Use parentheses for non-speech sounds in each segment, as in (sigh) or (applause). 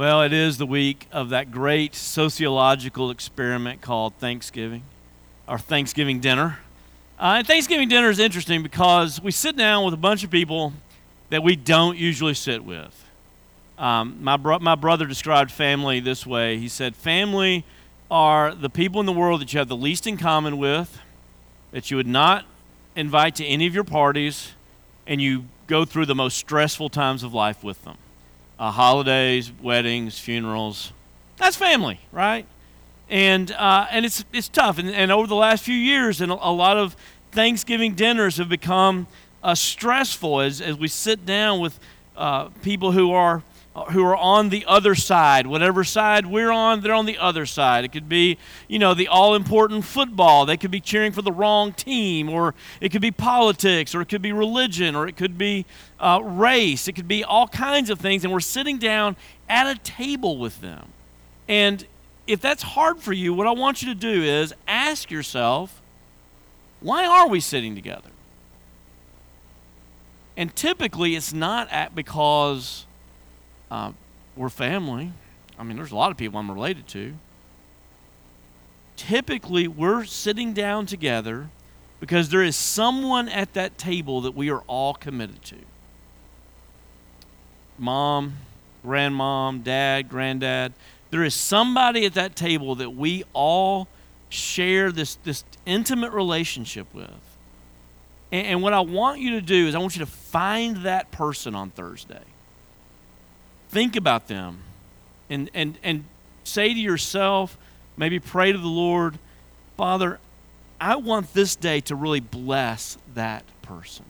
Well, it is the week of that great sociological experiment called Thanksgiving, our Thanksgiving dinner. Uh, and Thanksgiving dinner is interesting because we sit down with a bunch of people that we don't usually sit with. Um, my, bro- my brother described family this way he said, Family are the people in the world that you have the least in common with, that you would not invite to any of your parties, and you go through the most stressful times of life with them uh, holidays, weddings, funerals. That's family, right? And uh, and it's it's tough. And, and over the last few years, and a, a lot of Thanksgiving dinners have become uh, stressful as as we sit down with uh, people who are who are on the other side. Whatever side we're on, they're on the other side. It could be, you know, the all important football. They could be cheering for the wrong team, or it could be politics, or it could be religion, or it could be uh, race. It could be all kinds of things. And we're sitting down at a table with them. And if that's hard for you, what I want you to do is ask yourself, why are we sitting together? And typically, it's not because uh, we're family. I mean, there's a lot of people I'm related to. Typically, we're sitting down together because there is someone at that table that we are all committed to. Mom, grandmom, dad, granddad. There is somebody at that table that we all share this, this intimate relationship with. And, and what I want you to do is, I want you to find that person on Thursday think about them and, and, and say to yourself, maybe pray to the Lord, Father, I want this day to really bless that person.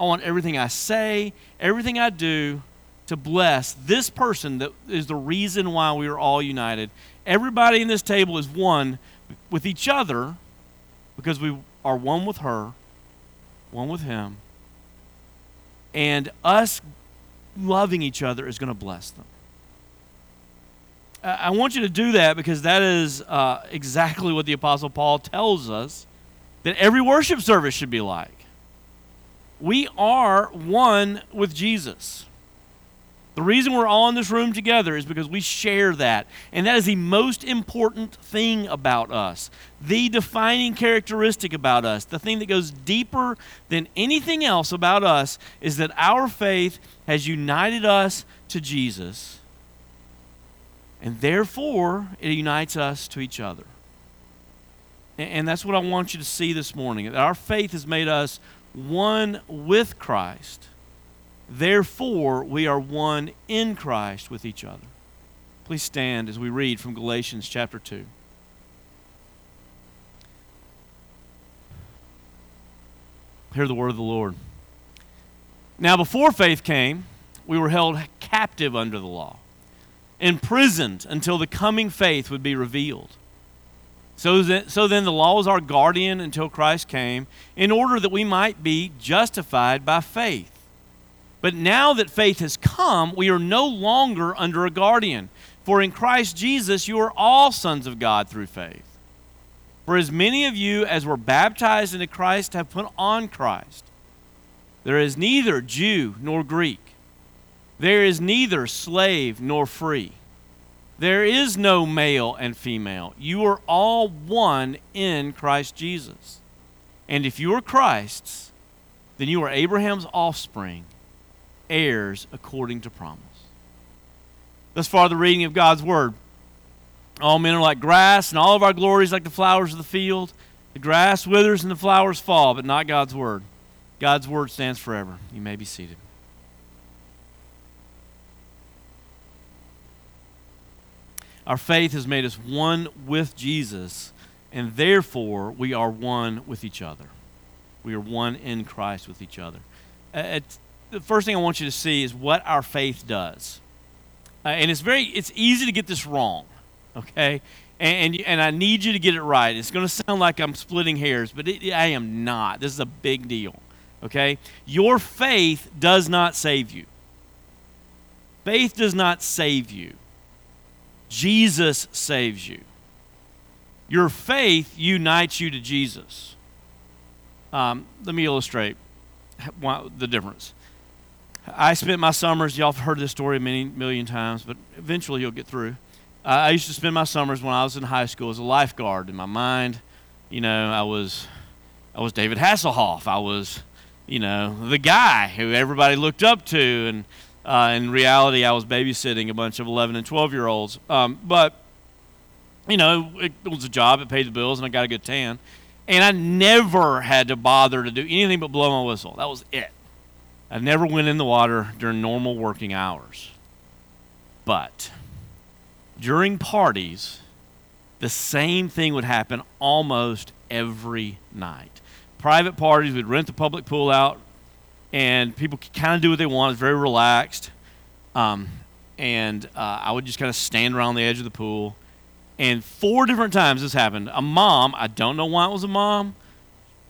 I want everything I say, everything I do to bless this person that is the reason why we are all united. Everybody in this table is one with each other because we are one with her, one with him. And us loving each other is going to bless them. I want you to do that because that is uh, exactly what the Apostle Paul tells us that every worship service should be like. We are one with Jesus. The reason we're all in this room together is because we share that. And that is the most important thing about us. The defining characteristic about us, the thing that goes deeper than anything else about us, is that our faith has united us to Jesus. And therefore, it unites us to each other. And that's what I want you to see this morning. That our faith has made us one with Christ Therefore, we are one in Christ with each other. Please stand as we read from Galatians chapter 2. Hear the word of the Lord. Now, before faith came, we were held captive under the law, imprisoned until the coming faith would be revealed. So, that, so then the law was our guardian until Christ came, in order that we might be justified by faith. But now that faith has come, we are no longer under a guardian. For in Christ Jesus, you are all sons of God through faith. For as many of you as were baptized into Christ have put on Christ. There is neither Jew nor Greek. There is neither slave nor free. There is no male and female. You are all one in Christ Jesus. And if you are Christ's, then you are Abraham's offspring heirs according to promise. Thus far, the reading of God's word. All men are like grass, and all of our glories like the flowers of the field. The grass withers and the flowers fall, but not God's word. God's word stands forever. You may be seated. Our faith has made us one with Jesus, and therefore we are one with each other. We are one in Christ with each other. At the first thing I want you to see is what our faith does. Uh, and it's very, it's easy to get this wrong, okay? And, and, and I need you to get it right. It's going to sound like I'm splitting hairs, but it, I am not. This is a big deal, okay? Your faith does not save you. Faith does not save you. Jesus saves you. Your faith unites you to Jesus. Um, let me illustrate the difference. I spent my summers, y'all have heard this story many million times, but eventually you'll get through. I used to spend my summers when I was in high school as a lifeguard. In my mind, you know, I was, I was David Hasselhoff. I was, you know, the guy who everybody looked up to. And uh, in reality, I was babysitting a bunch of 11 and 12 year olds. Um, but, you know, it was a job, it paid the bills, and I got a good tan. And I never had to bother to do anything but blow my whistle. That was it. I never went in the water during normal working hours. But during parties, the same thing would happen almost every night. Private parties, we'd rent the public pool out, and people could kind of do what they want. It's very relaxed. Um, and uh, I would just kind of stand around the edge of the pool. And four different times this happened. A mom, I don't know why it was a mom,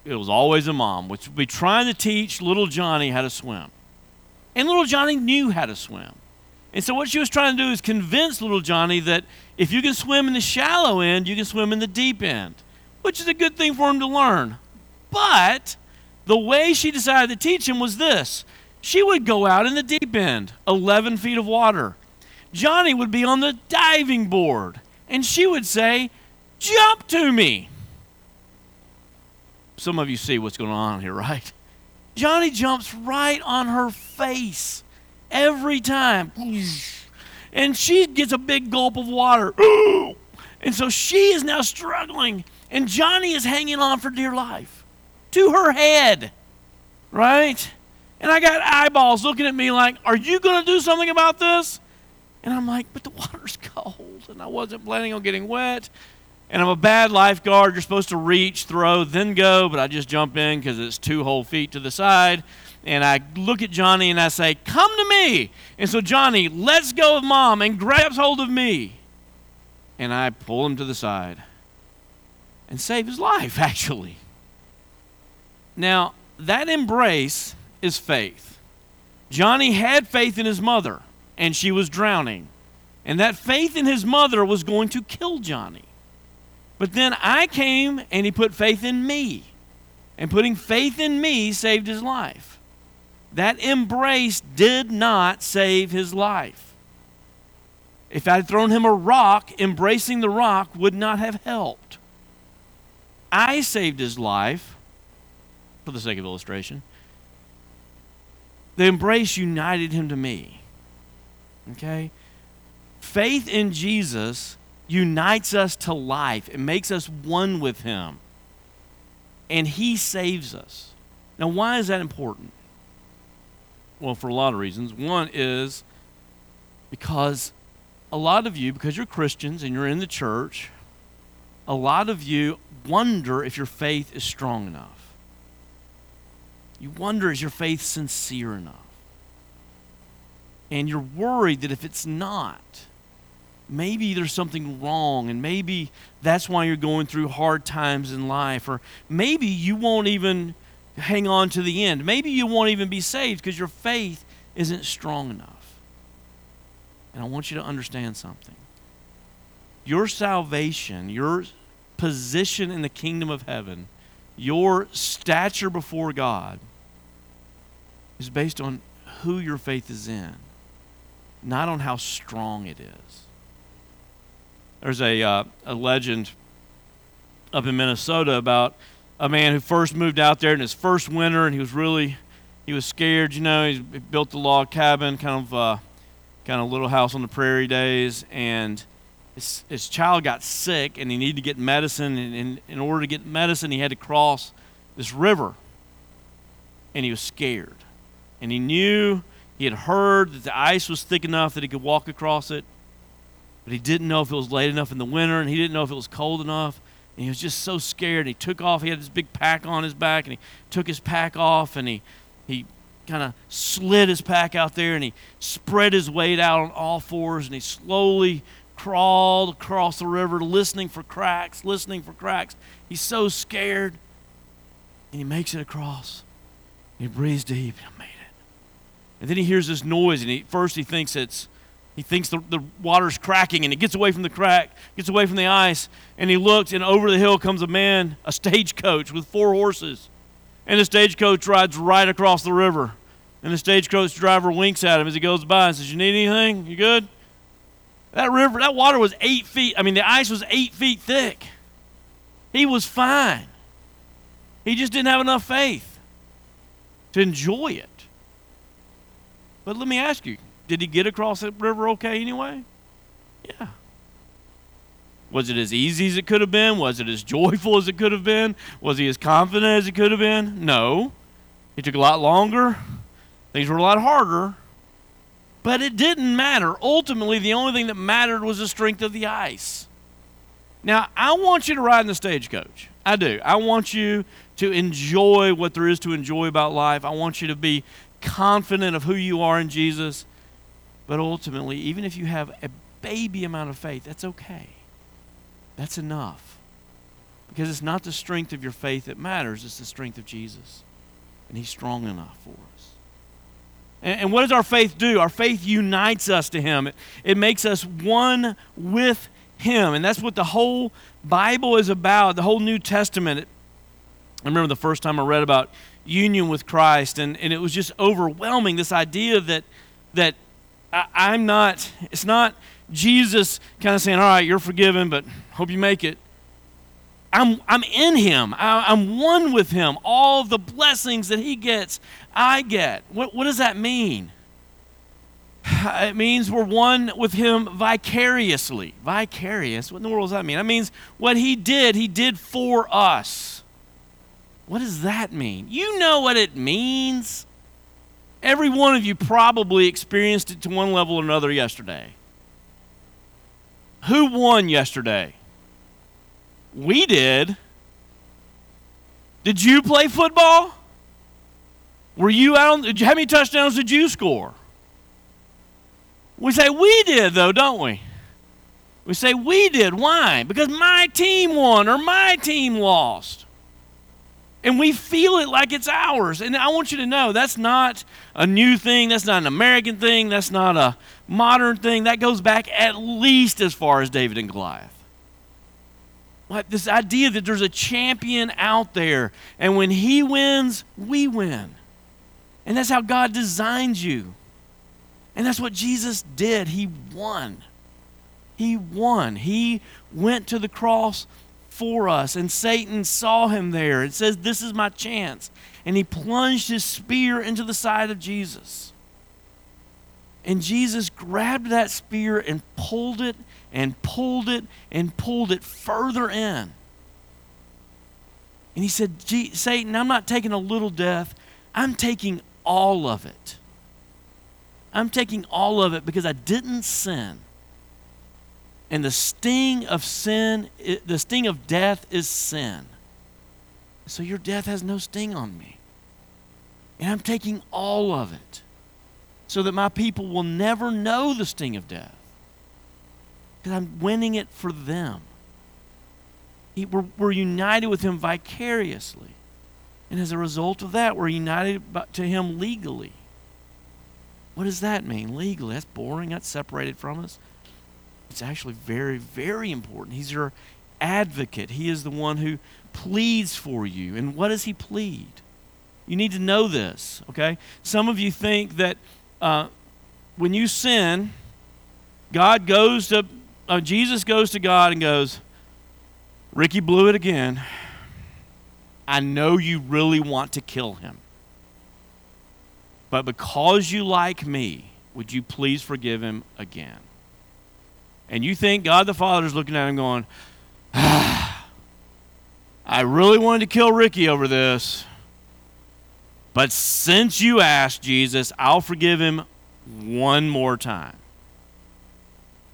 it was always a mom, which would be trying to teach little Johnny how to swim. And little Johnny knew how to swim. And so what she was trying to do is convince little Johnny that if you can swim in the shallow end, you can swim in the deep end, which is a good thing for him to learn. But the way she decided to teach him was this she would go out in the deep end, 11 feet of water. Johnny would be on the diving board, and she would say, Jump to me. Some of you see what's going on here, (laughs) right? Johnny jumps right on her face every time. And she gets a big gulp of water. (gasps) And so she is now struggling, and Johnny is hanging on for dear life to her head, right? And I got eyeballs looking at me like, Are you going to do something about this? And I'm like, But the water's (laughs) cold, and I wasn't planning on getting wet and I'm a bad lifeguard. You're supposed to reach, throw, then go, but I just jump in because it's two whole feet to the side. And I look at Johnny and I say, Come to me. And so Johnny lets go of mom and grabs hold of me. And I pull him to the side and save his life, (laughs) actually. Now, that embrace is faith. Johnny had faith in his mother, and she was drowning. And that faith in his mother was going to kill Johnny. But then I came and he put faith in me. And putting faith in me saved his life. That embrace did not save his life. If I had thrown him a rock, embracing the rock would not have helped. I saved his life, for the sake of illustration. The embrace united him to me. Okay? Faith in Jesus unites us to life, it makes us one with Him. And He saves us. Now, why is that important? Well, for a lot of reasons. One is because a lot of you, because you're Christians and you're in the church, a lot of you wonder if your faith is strong enough. You wonder, is your faith sincere enough? And you're worried that if it's not, maybe there's something wrong and maybe that's why you're going through hard times in life or maybe you won't even hang on to the end. Maybe you won't even be saved because your faith isn't strong enough. And i want you to understand something. Your salvation your position in the kingdom of heaven your stature before god is based on who your faith is in not on how strong it is there's a, uh, a legend up in Minnesota about a man who first moved out there in his first winter, and he was really he was scared. You know, he built a log cabin, kind of uh, kind of little house on the prairie days, and his, his child got sick, and he needed to get medicine. And, and in order to get medicine, he had to cross this river, and he was scared, and he knew he had heard that the ice was thick enough that he could walk across it but he didn't know if it was late enough in the winter and he didn't know if it was cold enough. And he was just so scared. And he took off. He had this big pack on his back and he took his pack off and he, he kind of slid his pack out there and he spread his weight out on all fours and he slowly crawled across the river listening for cracks, listening for cracks. He's so scared. And he makes it across. He breathes deep. I made it. And then he hears this noise and he, first he thinks it's he thinks the, the water's cracking and he gets away from the crack, gets away from the ice, and he looks, and over the hill comes a man, a stagecoach with four horses. And the stagecoach rides right across the river And the stagecoach driver winks at him as he goes by and says, You need anything? You good? That river, that water was eight feet. I mean, the ice was eight feet thick. He was fine. He just didn't have enough faith to enjoy it. But let me ask you did he get across that river okay anyway? Yeah. Was it as easy as it could have been? Was it as joyful as it could have been? Was he as confident as he could have been? No. It took a lot longer. Things were a lot harder. But it didn't matter. Ultimately, the only thing that mattered was the strength of the ice. Now, I want you to ride in the stagecoach. I do. I want you to enjoy what there is to enjoy about life. I want you to be confident of who you are in Jesus. But ultimately, even if you have a baby amount of faith, that's okay. That's enough. Because it's not the strength of your faith that matters, it's the strength of Jesus. And He's strong enough for us. And, and what does our faith do? Our faith unites us to Him, it, it makes us one with Him. And that's what the whole Bible is about, the whole New Testament. It, I remember the first time I read about union with Christ, and, and it was just overwhelming this idea that, that I, I'm not, it's not Jesus kind of saying, All right, you're forgiven, but hope you make it. I'm, I'm in him. I, am one with him. All the blessings that he gets, I get. What, what does that mean? (sighs) It means we're one with him vicariously. Vicarious? What in the world does that mean? That means what he did, he did for us. What does that mean? You know what it means. Every one of you probably experienced it to one level or another yesterday. Who won yesterday? We did. Did you play football? Were you out? On, how many touchdowns did you score? We say we did, though, don't we? We say we did. Why? Because my team won or my team lost and we feel it like it's ours. And I want you to know that's not a new thing, that's not an American thing, that's not a modern thing. That goes back at least as far as David and Goliath. Like this idea that there's a champion out there, and when he wins, we win. And that's how God designed you. And that's what Jesus did. He won. He won. He went to the cross for us. And Satan saw him there. It says, This is my chance. And he plunged his spear into the side of Jesus. And Jesus grabbed that spear and pulled it and pulled it and pulled it further in. And he said, Satan, I'm not taking a little death, I'm taking all of it. I'm taking all of it because I didn't sin. And the sting of sin, the sting of death is sin. So your death has no sting on me. And I'm taking all of it so that my people will never know the sting of death. Because I'm winning it for them. We're, united with Him vicariously. And as a result of that, we're united to Him legally. What does that mean, legally? That's boring. That's separated from us. It's actually very, very important. He's your advocate, He is the one who pleads for you. And what does He plead? You need to know this, okay? Some of you think that uh, when you sin, God goes to, uh, Jesus goes to God and goes, Ricky blew it again. I know you really want to kill him. But because you like me, would you please forgive him again? And you think God the Father is looking at him going, ah, I really wanted to kill Ricky over this. But since you asked Jesus, I'll forgive him one more time.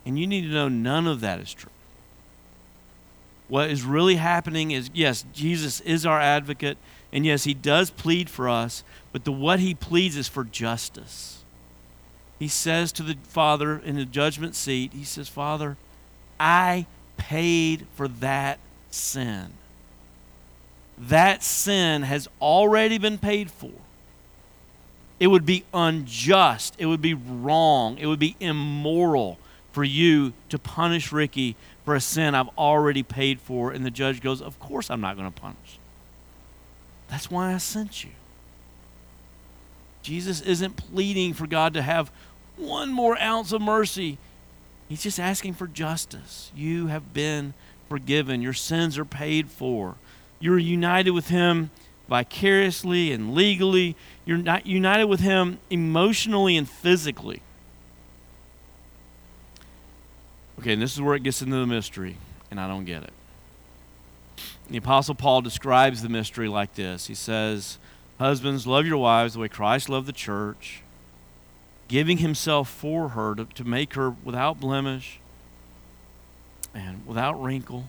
And you need to know none of that is true. What is really happening is yes, Jesus is our advocate, and yes, he does plead for us, but the what he pleads is for justice he says to the Father in the judgment seat, He says, Father, I paid for that sin. That sin has already been paid for. It would be unjust. It would be wrong. It would be immoral for you to punish Ricky for a sin I've already paid for. And the judge goes, Of course I'm not going to punish. That's why I sent you. Jesus isn't pleading for God to have one more ounce of mercy. He's just asking for justice. You have been forgiven, your sins are paid for. You're united with Him vicariously and legally, you're not united with Him emotionally and physically. Okay, and this is where it gets into the mystery, and I don't get it. The Apostle Paul describes the mystery like this He says, Husbands, love your wives the way Christ loved the church, giving himself for her to, to make her without blemish and without wrinkle,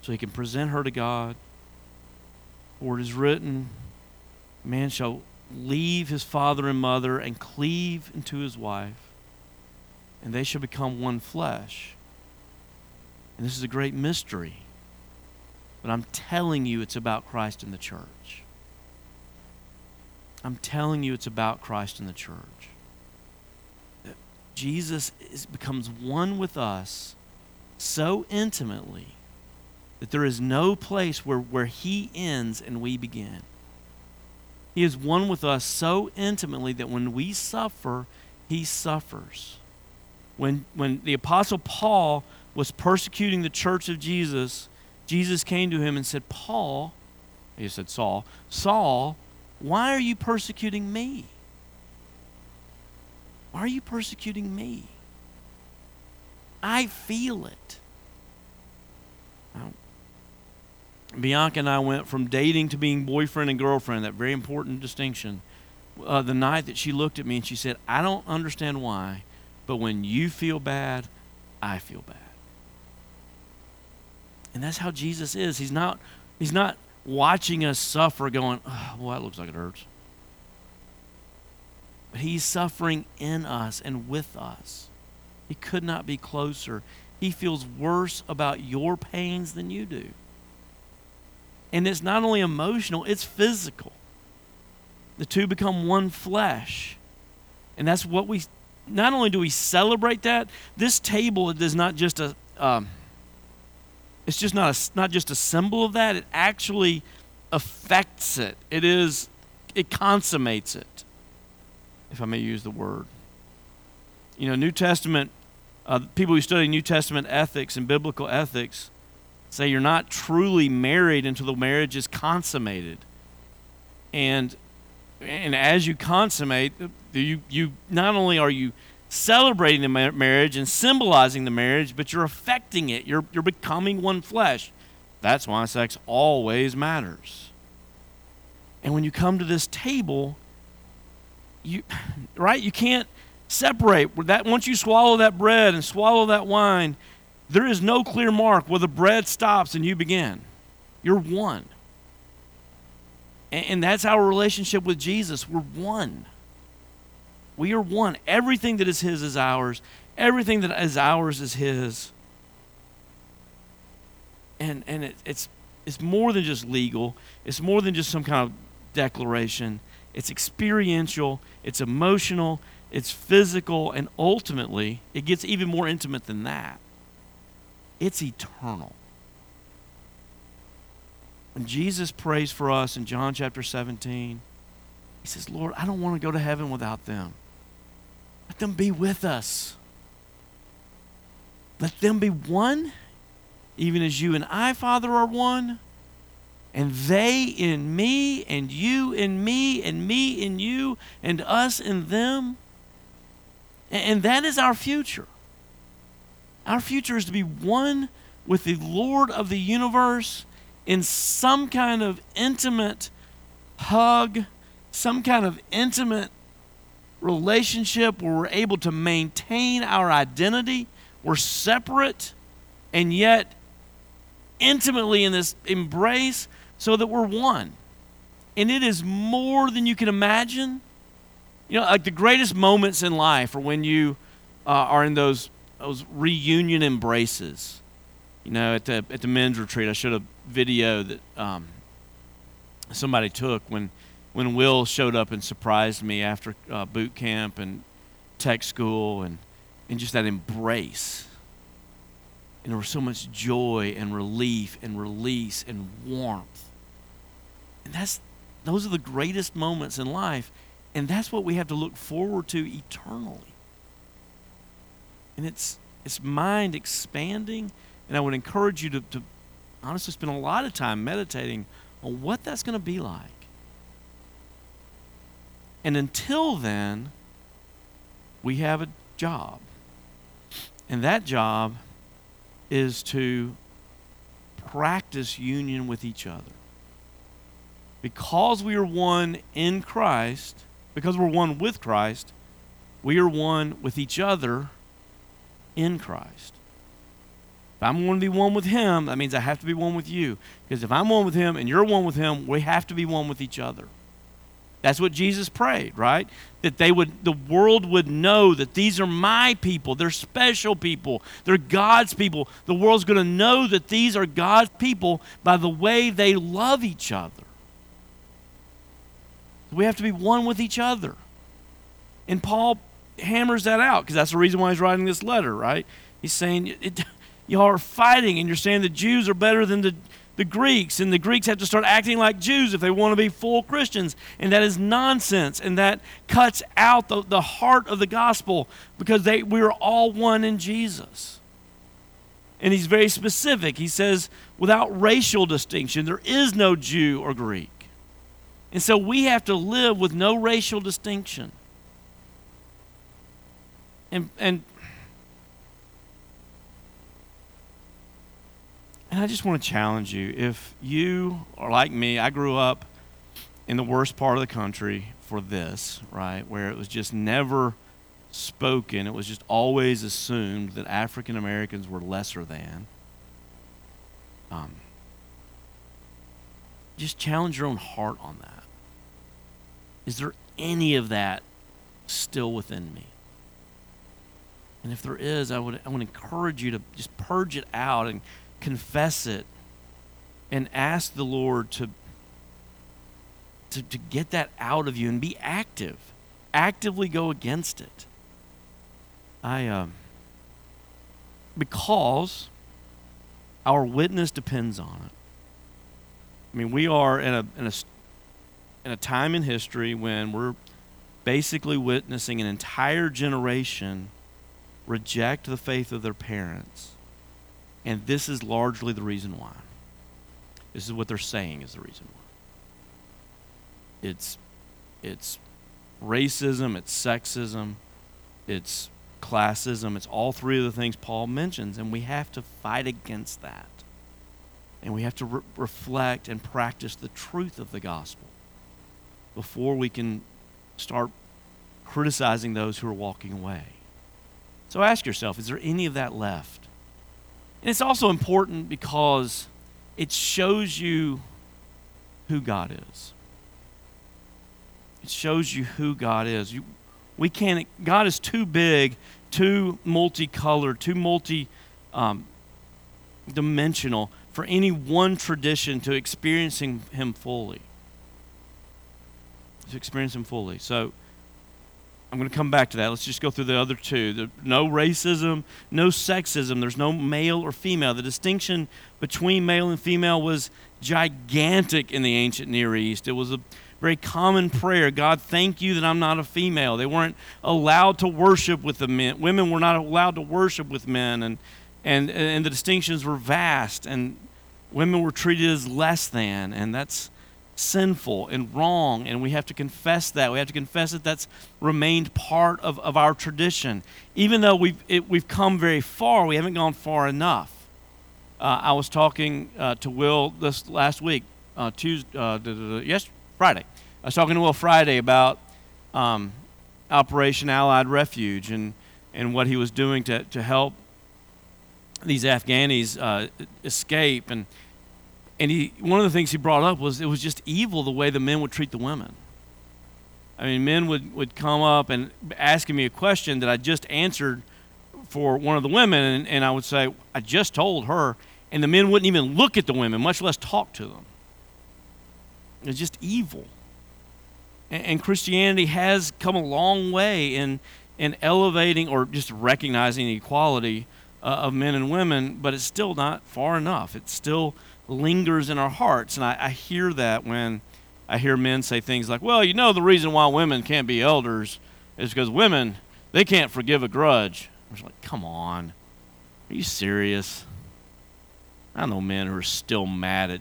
so he can present her to God. For it is written, Man shall leave his father and mother and cleave unto his wife, and they shall become one flesh. And this is a great mystery. But I'm telling you, it's about Christ and the church. I'm telling you, it's about Christ and the church. Jesus is, becomes one with us so intimately that there is no place where, where he ends and we begin. He is one with us so intimately that when we suffer, he suffers. When, when the Apostle Paul was persecuting the church of Jesus, Jesus came to him and said, Paul, he said, Saul, Saul, why are you persecuting me? Why are you persecuting me? I feel it. Now, Bianca and I went from dating to being boyfriend and girlfriend, that very important distinction. Uh, the night that she looked at me and she said, I don't understand why, but when you feel bad, I feel bad. And that's how Jesus is. He's not, he's not watching us suffer, going, oh, well, that looks like it hurts. But he's suffering in us and with us. He could not be closer. He feels worse about your pains than you do. And it's not only emotional, it's physical. The two become one flesh. And that's what we, not only do we celebrate that, this table is not just a, um, it's just not, a, not just a symbol of that, it actually affects it. It is, it consummates it, if I may use the word. You know, New Testament, uh, people who study New Testament ethics and biblical ethics say you're not truly married until the marriage is consummated. And, and as you consummate, you, you not only are you celebrating the marriage and symbolizing the marriage, but you're affecting it. You're, you're becoming one flesh. That's why sex always matters. And when you come to this table, you right, you can't separate that once you swallow that bread and swallow that wine, there is no clear mark where the bread stops and you begin. You're one. And, and that's our relationship with Jesus. We're one. We are one. Everything that is His is ours, everything that is ours is His. And, and it, it's, it's more than just legal, it's more than just some kind of declaration. It's experiential, it's emotional, it's physical, and ultimately, it gets even more intimate than that. It's eternal. When Jesus prays for us in John chapter 17, he says, Lord, I don't want to go to heaven without them. Let them be with us. Let them be one, even as you and I, Father, are one. And they in me, and you in me, and me in you, and us in them. And that is our future. Our future is to be one with the Lord of the universe in some kind of intimate hug, some kind of intimate relationship where we're able to maintain our identity. We're separate and yet intimately in this embrace so that we're one. And it is more than you can imagine. You know, like the greatest moments in life are when you uh, are in those, those reunion embraces. You know, at the, at the men's retreat, I showed a video that um, somebody took when when Will showed up and surprised me after uh, boot camp and tech school and, and just that embrace. And there was so much joy and relief and release and warmth. And that's those are the greatest moments in life. And that's what we have to look forward to eternally. And it's, it's mind expanding. And I would encourage you to, to honestly spend a lot of time meditating on what that's going to be like. And until then, we have a job. And that job is to practice union with each other. Because we are one in Christ, because we're one with Christ, we are one with each other in Christ. If I'm going to be one with Him, that means I have to be one with you. Because if I'm one with Him and you're one with Him, we have to be one with each other. That's what Jesus prayed, right? That they would the world would know that these are my people. They're special people. They're God's people. The world's going to know that these are God's people by the way they love each other. We have to be one with each other. And Paul hammers that out because that's the reason why he's writing this letter, right? He's saying (laughs) y'all are fighting and you're saying the Jews are better than the the Greeks, and the Greeks have to start acting like Jews if they want to be full Christians. And that is nonsense, and that cuts out the, the heart of the gospel because they, we are all one in Jesus. And he's very specific. He says, without racial distinction, there is no Jew or Greek. And so we have to live with no racial distinction. And, and And I just want to challenge you. If you are like me, I grew up in the worst part of the country for this, right? Where it was just never spoken, it was just always assumed that African Americans were lesser than. Um, just challenge your own heart on that. Is there any of that still within me? And if there is, I would, I would encourage you to just purge it out and confess it and ask the Lord to, to, to get that out of you and be active. Actively go against it. I, um, because our witness depends on it. I mean, we are in a, in a, in a time in history when we're basically witnessing an entire generation reject the faith of their parents and this is largely the reason why. This is what they're saying is the reason why. It's it's racism, it's sexism, it's classism, it's all three of the things Paul mentions, and we have to fight against that. And we have to re- reflect and practice the truth of the gospel before we can start criticizing those who are walking away. So ask yourself is there any of that left? And it's also important because it shows you who God is. It shows you who God is. You, we can't, God is too big, too multicolored, too multi um, dimensional for any one tradition to experiencing Him fully. Experience Him fully. So, I'm going to come back to that. Let's just go through the other two. No racism, no sexism. There's no male or female. The distinction between male and female was gigantic in the ancient Near East. It was a very common prayer God, thank you that I'm not a female. They weren't allowed to worship with the men. Women were not allowed to worship with men, and, and, and the distinctions were vast, and women were treated as less than, and that's sinful and wrong, and we have to confess that. We have to confess that that's remained part of, of our tradition. Even though we've, it, we've come very far, we haven't gone far enough. Uh, I was talking uh, to Will this last week, uh, Tuesday, uh, yes, Friday. I was talking to Will Friday about um, Operation Allied Refuge and, and what he was doing to, to help these Afghanis uh, escape. And and he, one of the things he brought up was it was just evil the way the men would treat the women. I mean, men would, would come up and asking me a question that I just answered for one of the women, and, and I would say, I just told her, and the men wouldn't even look at the women, much less talk to them. It's just evil. And, and Christianity has come a long way in, in elevating or just recognizing the equality uh, of men and women, but it's still not far enough. It's still lingers in our hearts. And I, I hear that when I hear men say things like, well, you know, the reason why women can't be elders is because women, they can't forgive a grudge. I was like, come on. Are you serious? I know men who are still mad at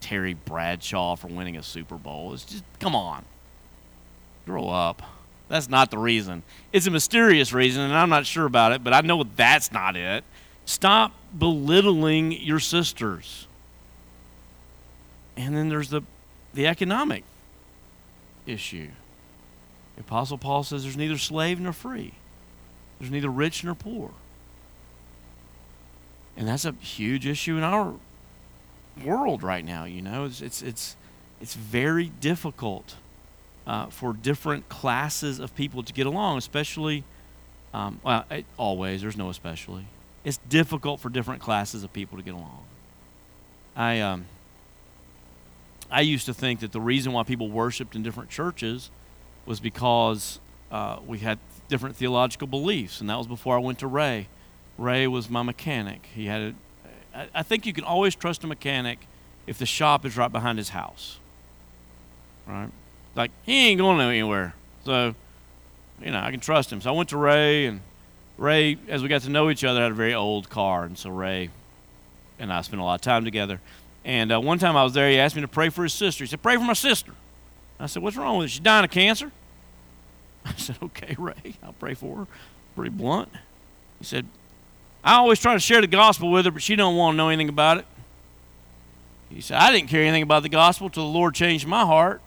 Terry Bradshaw for winning a Super Bowl. It's just, come on. Grow up. That's not the reason. It's a mysterious reason, and I'm not sure about it, but I know that's not it. Stop belittling your sisters. And then there's the, the economic issue. The Apostle Paul says there's neither slave nor free, there's neither rich nor poor. And that's a huge issue in our world right now, you know. It's, it's, it's, it's very difficult uh, for different classes of people to get along, especially, um, well, it, always, there's no especially. It's difficult for different classes of people to get along. I, um, I used to think that the reason why people worshiped in different churches was because uh, we had different theological beliefs, and that was before I went to Ray. Ray was my mechanic. He had a, I, I think you can always trust a mechanic if the shop is right behind his house. Right? Like he ain't going anywhere. So, you know, I can trust him. So I went to Ray and Ray, as we got to know each other, had a very old car, and so Ray and I spent a lot of time together. And uh, one time I was there, he asked me to pray for his sister. He said, "Pray for my sister." I said, "What's wrong with her? She's dying of cancer." (laughs) I said, "Okay, Ray, I'll pray for her." Pretty blunt. He said, "I always try to share the gospel with her, but she don't want to know anything about it." He said, "I didn't care anything about the gospel till the Lord changed my heart."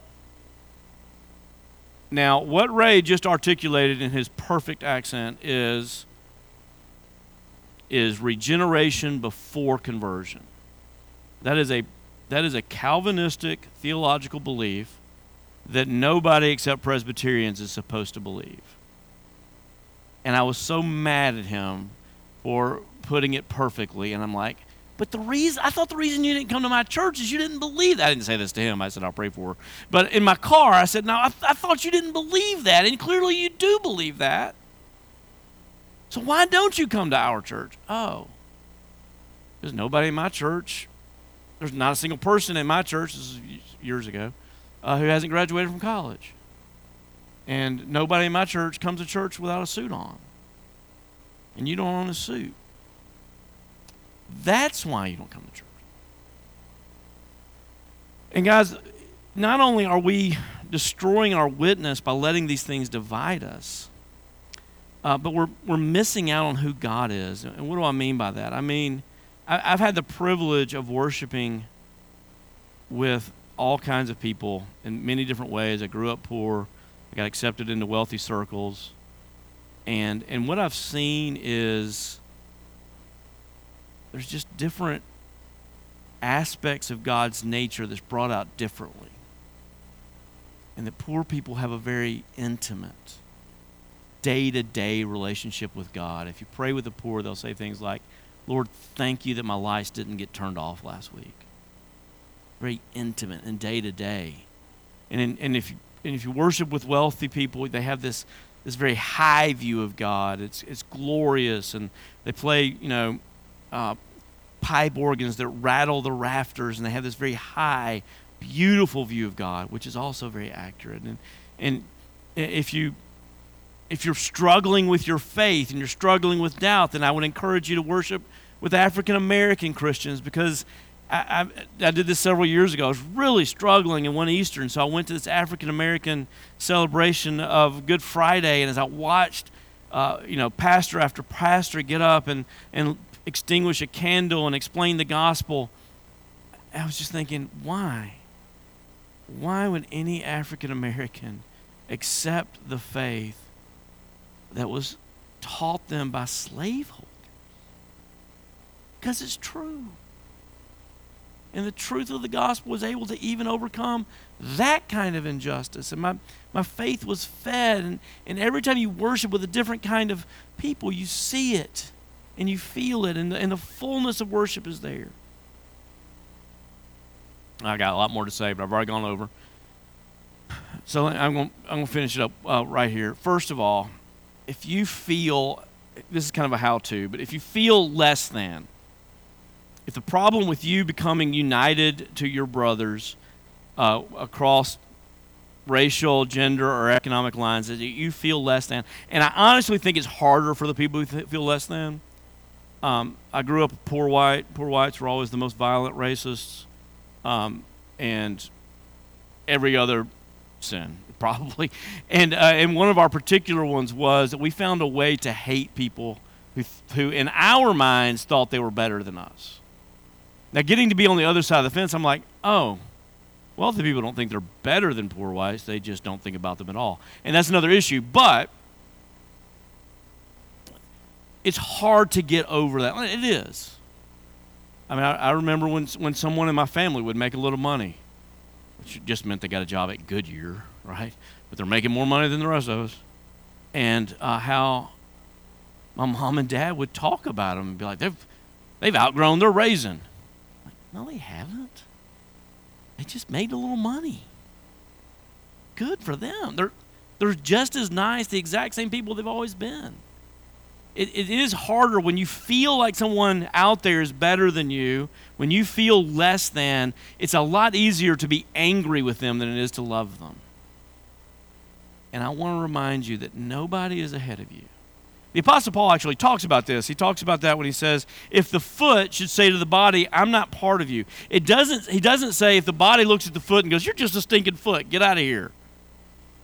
Now, what Ray just articulated in his perfect accent is is regeneration before conversion. That is a that is a Calvinistic theological belief that nobody except Presbyterians is supposed to believe. And I was so mad at him for putting it perfectly and I'm like, but the reason I thought the reason you didn't come to my church is you didn't believe that. I didn't say this to him. I said I'll pray for her. But in my car, I said, "No, I, th- I thought you didn't believe that, and clearly you do believe that. So why don't you come to our church? Oh, there's nobody in my church. There's not a single person in my church. This is years ago, uh, who hasn't graduated from college, and nobody in my church comes to church without a suit on. And you don't own a suit. That's why you don't come to church. And guys, not only are we destroying our witness by letting these things divide us, uh, but we're, we're missing out on who God is. And what do I mean by that? I mean, I've had the privilege of worshiping with all kinds of people in many different ways. I grew up poor, I got accepted into wealthy circles. And, and what I've seen is there's just different aspects of God's nature that's brought out differently. And that poor people have a very intimate, day to day relationship with God. If you pray with the poor, they'll say things like, Lord, thank you that my lights didn't get turned off last week. Very intimate and day to day. And, in, and, if, and if you worship with wealthy people, they have this, this very high view of God. It's, it's glorious. And they play, you know, uh, pipe organs that rattle the rafters, and they have this very high, beautiful view of God, which is also very accurate. And, and if you if you're struggling with your faith and you're struggling with doubt, then I would encourage you to worship with African American Christians because I, I, I, did this several years ago. I was really struggling in one Easter, and so I went to this African American celebration of Good Friday, and as I watched, uh, you know, pastor after pastor get up and, and extinguish a candle and explain the gospel, I was just thinking, why? Why would any African American accept the faith that was taught them by slaveholders? Because it's true. And the truth of the gospel was able to even overcome that kind of injustice. And my, my faith was fed. And, and every time you worship with a different kind of people, you see it and you feel it, and the, and the fullness of worship is there. I got a lot more to say, but I've already gone over. So I'm going I'm going to finish it up uh, right here. First of all, if you feel this is kind of a how to, but if you feel less than, if the problem with you becoming united to your brothers uh, across racial, gender, or economic lines is that you feel less than. And I honestly think it's harder for the people who th- feel less than. Um, I grew up poor white. Poor whites were always the most violent racists, um, and every other sin (laughs) probably. And uh, and one of our particular ones was that we found a way to hate people who, who in our minds thought they were better than us. Now, getting to be on the other side of the fence, I'm like, oh, Wealthy people don't think they're better than poor whites, they just don't think about them at all. And that's another issue. But it's hard to get over that. It is. I mean, I, I remember when, when someone in my family would make a little money, which just meant they got a job at Goodyear, right? But they're making more money than the rest of us. And uh, how my mom and dad would talk about them and be like, they've, they've outgrown their raising. Like, no, they haven't. They just made a little money. Good for them. They're, they're just as nice, the exact same people they've always been. It, it is harder when you feel like someone out there is better than you, when you feel less than, it's a lot easier to be angry with them than it is to love them. And I want to remind you that nobody is ahead of you. The Apostle Paul actually talks about this. He talks about that when he says, if the foot should say to the body, I'm not part of you. It doesn't, he doesn't say if the body looks at the foot and goes, You're just a stinking foot, get out of here.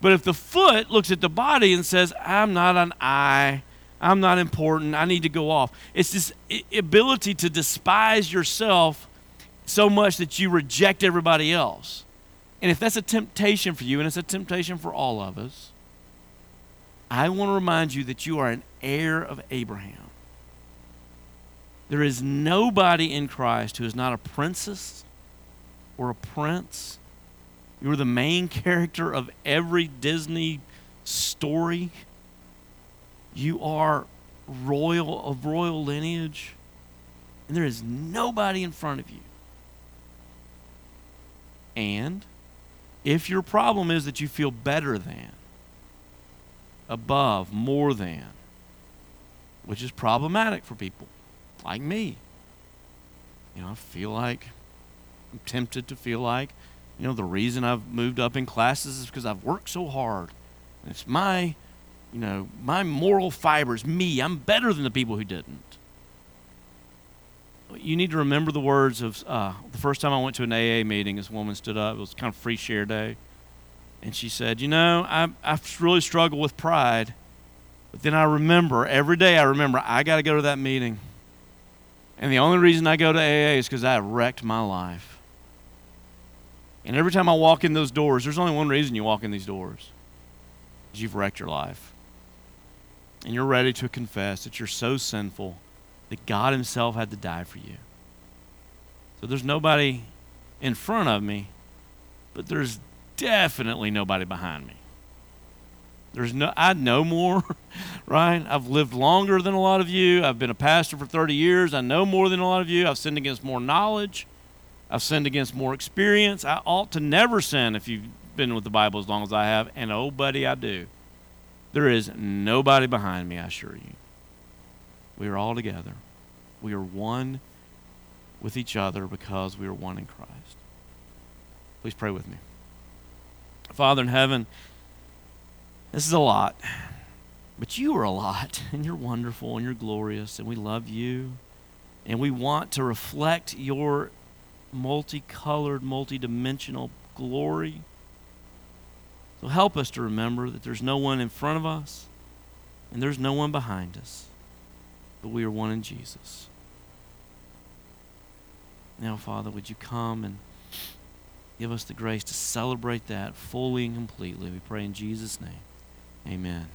But if the foot looks at the body and says, I'm not an eye, I'm not important, I need to go off. It's this ability to despise yourself so much that you reject everybody else. And if that's a temptation for you, and it's a temptation for all of us, I want to remind you that you are an heir of Abraham. There is nobody in Christ who is not a princess or a prince. You're the main character of every Disney story. You are royal of royal lineage. And there is nobody in front of you. And if your problem is that you feel better than, above, more than, which is problematic for people like me. You know, I feel like I'm tempted to feel like, you know, the reason I've moved up in classes is because I've worked so hard. It's my, you know, my moral fibers, me. I'm better than the people who didn't. You need to remember the words of uh, the first time I went to an AA meeting, this woman stood up. It was kind of free share day. And she said, You know, I, I really struggle with pride. But then I remember, every day I remember, I got to go to that meeting. And the only reason I go to AA is because I wrecked my life. And every time I walk in those doors, there's only one reason you walk in these doors you've wrecked your life. And you're ready to confess that you're so sinful that God Himself had to die for you. So there's nobody in front of me, but there's definitely nobody behind me. There's no I know more, (laughs) right? I've lived longer than a lot of you. I've been a pastor for 30 years. I know more than a lot of you. I've sinned against more knowledge. I've sinned against more experience. I ought to never sin if you've been with the Bible as long as I have, and oh buddy, I do. There is nobody behind me, I assure you. We are all together. We are one with each other because we are one in Christ. Please pray with me. Father in heaven, this is a lot, but you are a lot, (laughs) and you're wonderful, and you're glorious, and we love you, and we want to reflect your multicolored, multidimensional glory. So help us to remember that there's no one in front of us, and there's no one behind us, but we are one in Jesus. Now, Father, would you come and Give us the grace to celebrate that fully and completely. We pray in Jesus' name. Amen.